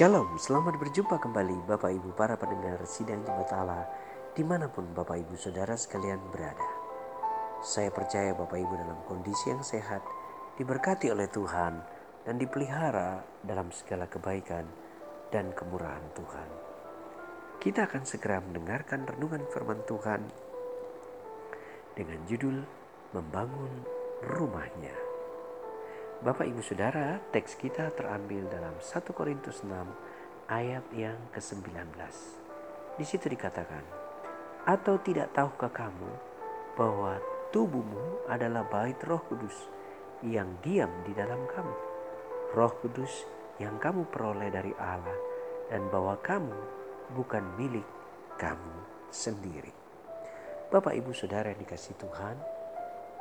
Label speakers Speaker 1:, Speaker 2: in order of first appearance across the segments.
Speaker 1: Shalom, selamat berjumpa kembali Bapak Ibu para pendengar Sidang Jemaat Allah di mana pun Bapak Ibu Saudara sekalian berada. Saya percaya Bapak Ibu dalam kondisi yang sehat, diberkati oleh Tuhan dan dipelihara dalam segala kebaikan dan kemurahan Tuhan. Kita akan segera mendengarkan renungan firman Tuhan dengan judul Membangun Rumahnya. Bapak Ibu Saudara, teks kita terambil dalam 1 Korintus 6 ayat yang ke-19. Di situ dikatakan, "Atau tidak tahukah kamu bahwa tubuhmu adalah bait Roh Kudus yang diam di dalam kamu? Roh Kudus yang kamu peroleh dari Allah dan bahwa kamu bukan milik kamu sendiri." Bapak Ibu Saudara yang dikasih Tuhan,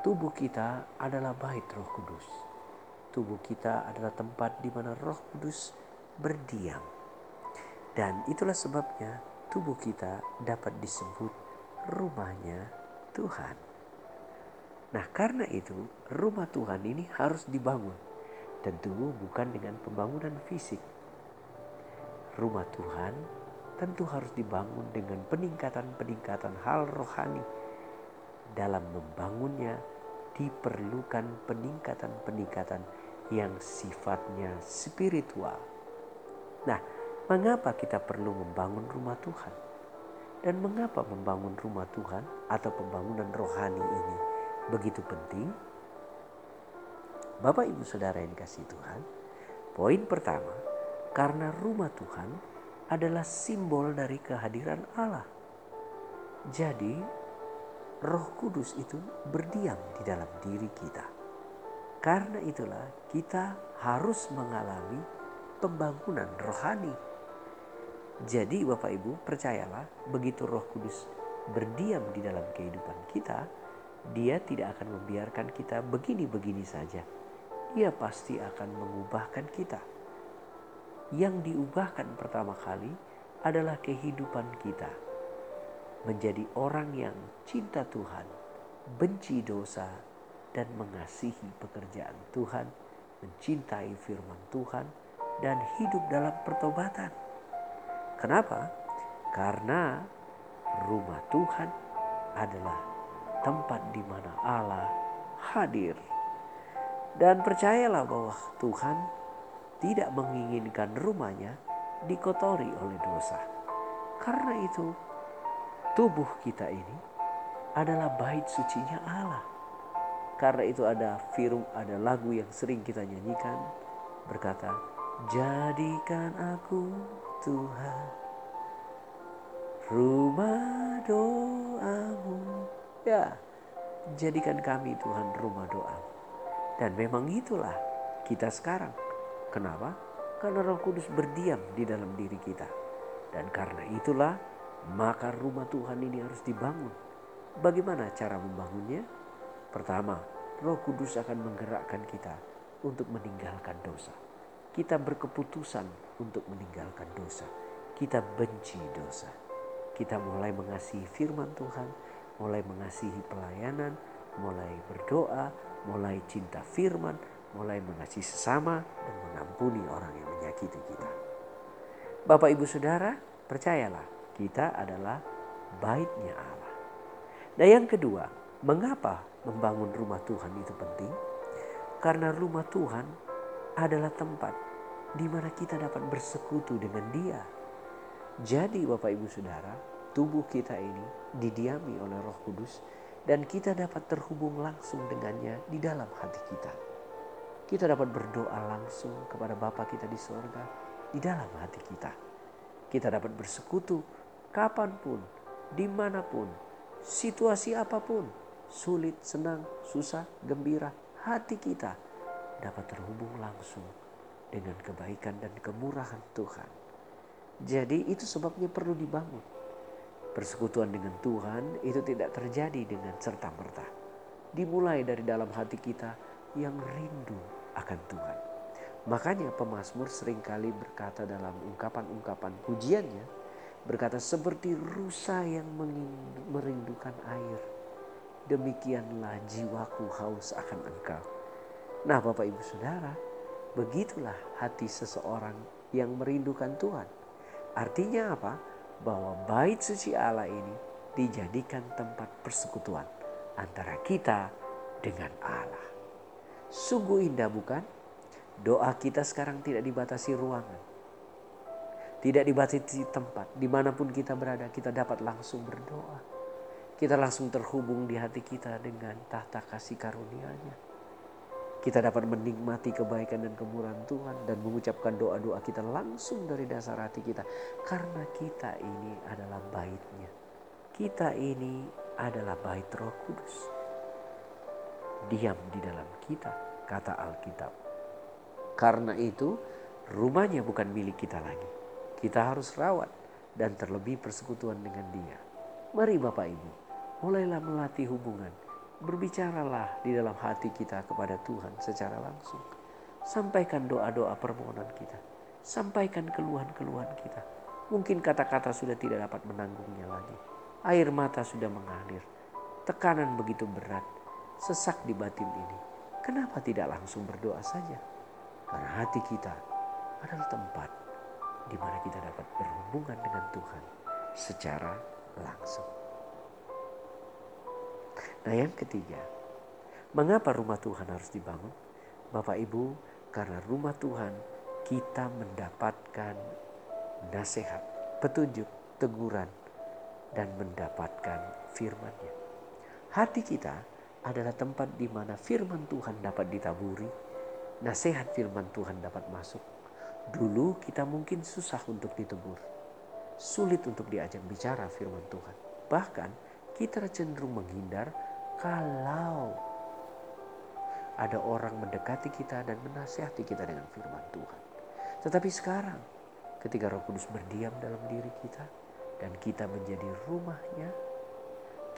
Speaker 1: tubuh kita adalah bait Roh Kudus tubuh kita adalah tempat di mana Roh Kudus berdiam. Dan itulah sebabnya tubuh kita dapat disebut rumahnya Tuhan. Nah, karena itu rumah Tuhan ini harus dibangun. Tentu bukan dengan pembangunan fisik. Rumah Tuhan tentu harus dibangun dengan peningkatan-peningkatan hal rohani. Dalam membangunnya diperlukan peningkatan-peningkatan yang sifatnya spiritual. Nah, mengapa kita perlu membangun rumah Tuhan? Dan mengapa membangun rumah Tuhan atau pembangunan rohani ini begitu penting? Bapak Ibu Saudara yang dikasih Tuhan, poin pertama, karena rumah Tuhan adalah simbol dari kehadiran Allah. Jadi, Roh Kudus itu berdiam di dalam diri kita. Karena itulah kita harus mengalami pembangunan rohani. Jadi Bapak Ibu percayalah begitu roh kudus berdiam di dalam kehidupan kita, dia tidak akan membiarkan kita begini-begini saja. Dia pasti akan mengubahkan kita. Yang diubahkan pertama kali adalah kehidupan kita. Menjadi orang yang cinta Tuhan, benci dosa, dan mengasihi pekerjaan Tuhan, mencintai firman Tuhan, dan hidup dalam pertobatan. Kenapa? Karena rumah Tuhan adalah tempat di mana Allah hadir. Dan percayalah bahwa Tuhan tidak menginginkan rumahnya dikotori oleh dosa. Karena itu, tubuh kita ini adalah bait sucinya Allah. Karena itu ada firman, ada lagu yang sering kita nyanyikan berkata, "Jadikan aku Tuhan rumah doamu." Ya, jadikan kami Tuhan rumah doa. Dan memang itulah kita sekarang. Kenapa? Karena Roh Kudus berdiam di dalam diri kita. Dan karena itulah maka rumah Tuhan ini harus dibangun. Bagaimana cara membangunnya? Pertama, Roh Kudus akan menggerakkan kita untuk meninggalkan dosa. Kita berkeputusan untuk meninggalkan dosa. Kita benci dosa. Kita mulai mengasihi firman Tuhan, mulai mengasihi pelayanan, mulai berdoa, mulai cinta firman, mulai mengasihi sesama dan mengampuni orang yang menyakiti kita. Bapak Ibu Saudara, percayalah kita adalah baitnya Allah. Dan yang kedua, mengapa membangun rumah Tuhan itu penting? Karena rumah Tuhan adalah tempat di mana kita dapat bersekutu dengan Dia. Jadi, Bapak Ibu Saudara, tubuh kita ini didiami oleh Roh Kudus dan kita dapat terhubung langsung dengannya di dalam hati kita. Kita dapat berdoa langsung kepada Bapa kita di sorga di dalam hati kita. Kita dapat bersekutu kapan pun, di mana pun, situasi apa pun sulit, senang, susah, gembira, hati kita dapat terhubung langsung dengan kebaikan dan kemurahan Tuhan. Jadi itu sebabnya perlu dibangun. Persekutuan dengan Tuhan itu tidak terjadi dengan serta-merta. Dimulai dari dalam hati kita yang rindu akan Tuhan. Makanya pemazmur sering kali berkata dalam ungkapan-ungkapan pujiannya, berkata seperti rusa yang merindukan air demikianlah jiwaku haus akan engkau. Nah Bapak Ibu Saudara, begitulah hati seseorang yang merindukan Tuhan. Artinya apa? Bahwa bait suci Allah ini dijadikan tempat persekutuan antara kita dengan Allah. Sungguh indah bukan? Doa kita sekarang tidak dibatasi ruangan. Tidak dibatasi tempat. Di mana pun kita berada kita dapat langsung berdoa. Kita langsung terhubung di hati kita dengan tahta kasih karunia-Nya kita dapat menikmati kebaikan dan kemurahan Tuhan dan mengucapkan doa-doa kita langsung dari dasar hati kita. Karena kita ini adalah baitnya. Kita ini adalah bait roh kudus. Diam di dalam kita, kata Alkitab. Karena itu rumahnya bukan milik kita lagi. Kita harus rawat dan terlebih persekutuan dengan dia. Mari Bapak Ibu, mulailah melatih hubungan berbicaralah di dalam hati kita kepada Tuhan secara langsung. Sampaikan doa-doa permohonan kita. Sampaikan keluhan-keluhan kita. Mungkin kata-kata sudah tidak dapat menanggungnya lagi. Air mata sudah mengalir. Tekanan begitu berat. Sesak di batin ini. Kenapa tidak langsung berdoa saja? Karena hati kita adalah tempat di mana kita dapat berhubungan dengan Tuhan secara langsung. Nah yang ketiga, mengapa rumah Tuhan harus dibangun? Bapak Ibu, karena rumah Tuhan kita mendapatkan nasihat, petunjuk, teguran, dan mendapatkan firman-Nya. Hati kita adalah tempat di mana firman Tuhan dapat ditaburi, nasihat firman Tuhan dapat masuk. Dulu kita mungkin susah untuk ditegur, sulit untuk diajak bicara firman Tuhan. Bahkan kita cenderung menghindar kalau ada orang mendekati kita dan menasihati kita dengan firman Tuhan. Tetapi sekarang ketika Roh Kudus berdiam dalam diri kita dan kita menjadi rumahnya,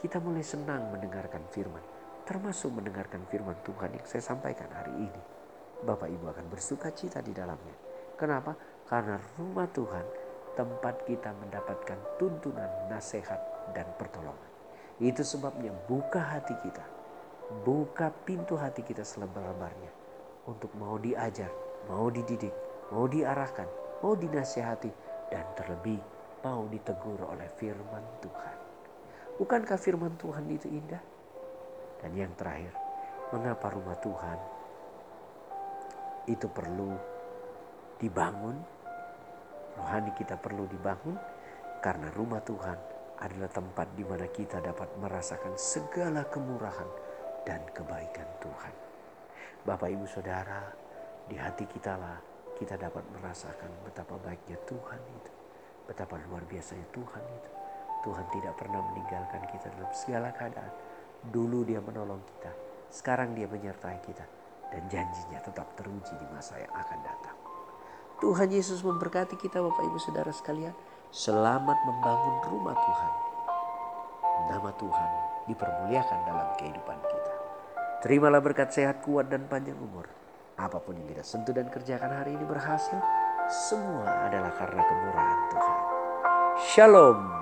Speaker 1: kita mulai senang mendengarkan firman, termasuk mendengarkan firman Tuhan yang saya sampaikan hari ini. Bapak Ibu akan bersuka cita di dalamnya. Kenapa? Karena rumah Tuhan tempat kita mendapatkan tuntunan, nasihat, dan pertolongan. Itu sebabnya buka hati kita. Buka pintu hati kita selebar-lebarnya. Untuk mau diajar, mau dididik, mau diarahkan, mau dinasihati. Dan terlebih mau ditegur oleh firman Tuhan. Bukankah firman Tuhan itu indah? Dan yang terakhir, mengapa rumah Tuhan itu perlu dibangun? Rohani kita perlu dibangun karena rumah Tuhan adalah tempat di mana kita dapat merasakan segala kemurahan dan kebaikan Tuhan. Bapak Ibu Saudara, di hati kita lah kita dapat merasakan betapa baiknya Tuhan itu. Betapa luar biasanya Tuhan itu. Tuhan tidak pernah meninggalkan kita dalam segala keadaan. Dulu dia menolong kita, sekarang dia menyertai kita. Dan janjinya tetap teruji di masa yang akan datang. Tuhan Yesus memberkati kita Bapak Ibu Saudara sekalian. Selamat membangun rumah Tuhan. Nama Tuhan dipermuliakan dalam kehidupan kita. Terimalah berkat sehat, kuat, dan panjang umur. Apa pun yang kita sentuh dan kerjakan hari ini berhasil. Semua adalah karena kemurahan Tuhan. Shalom.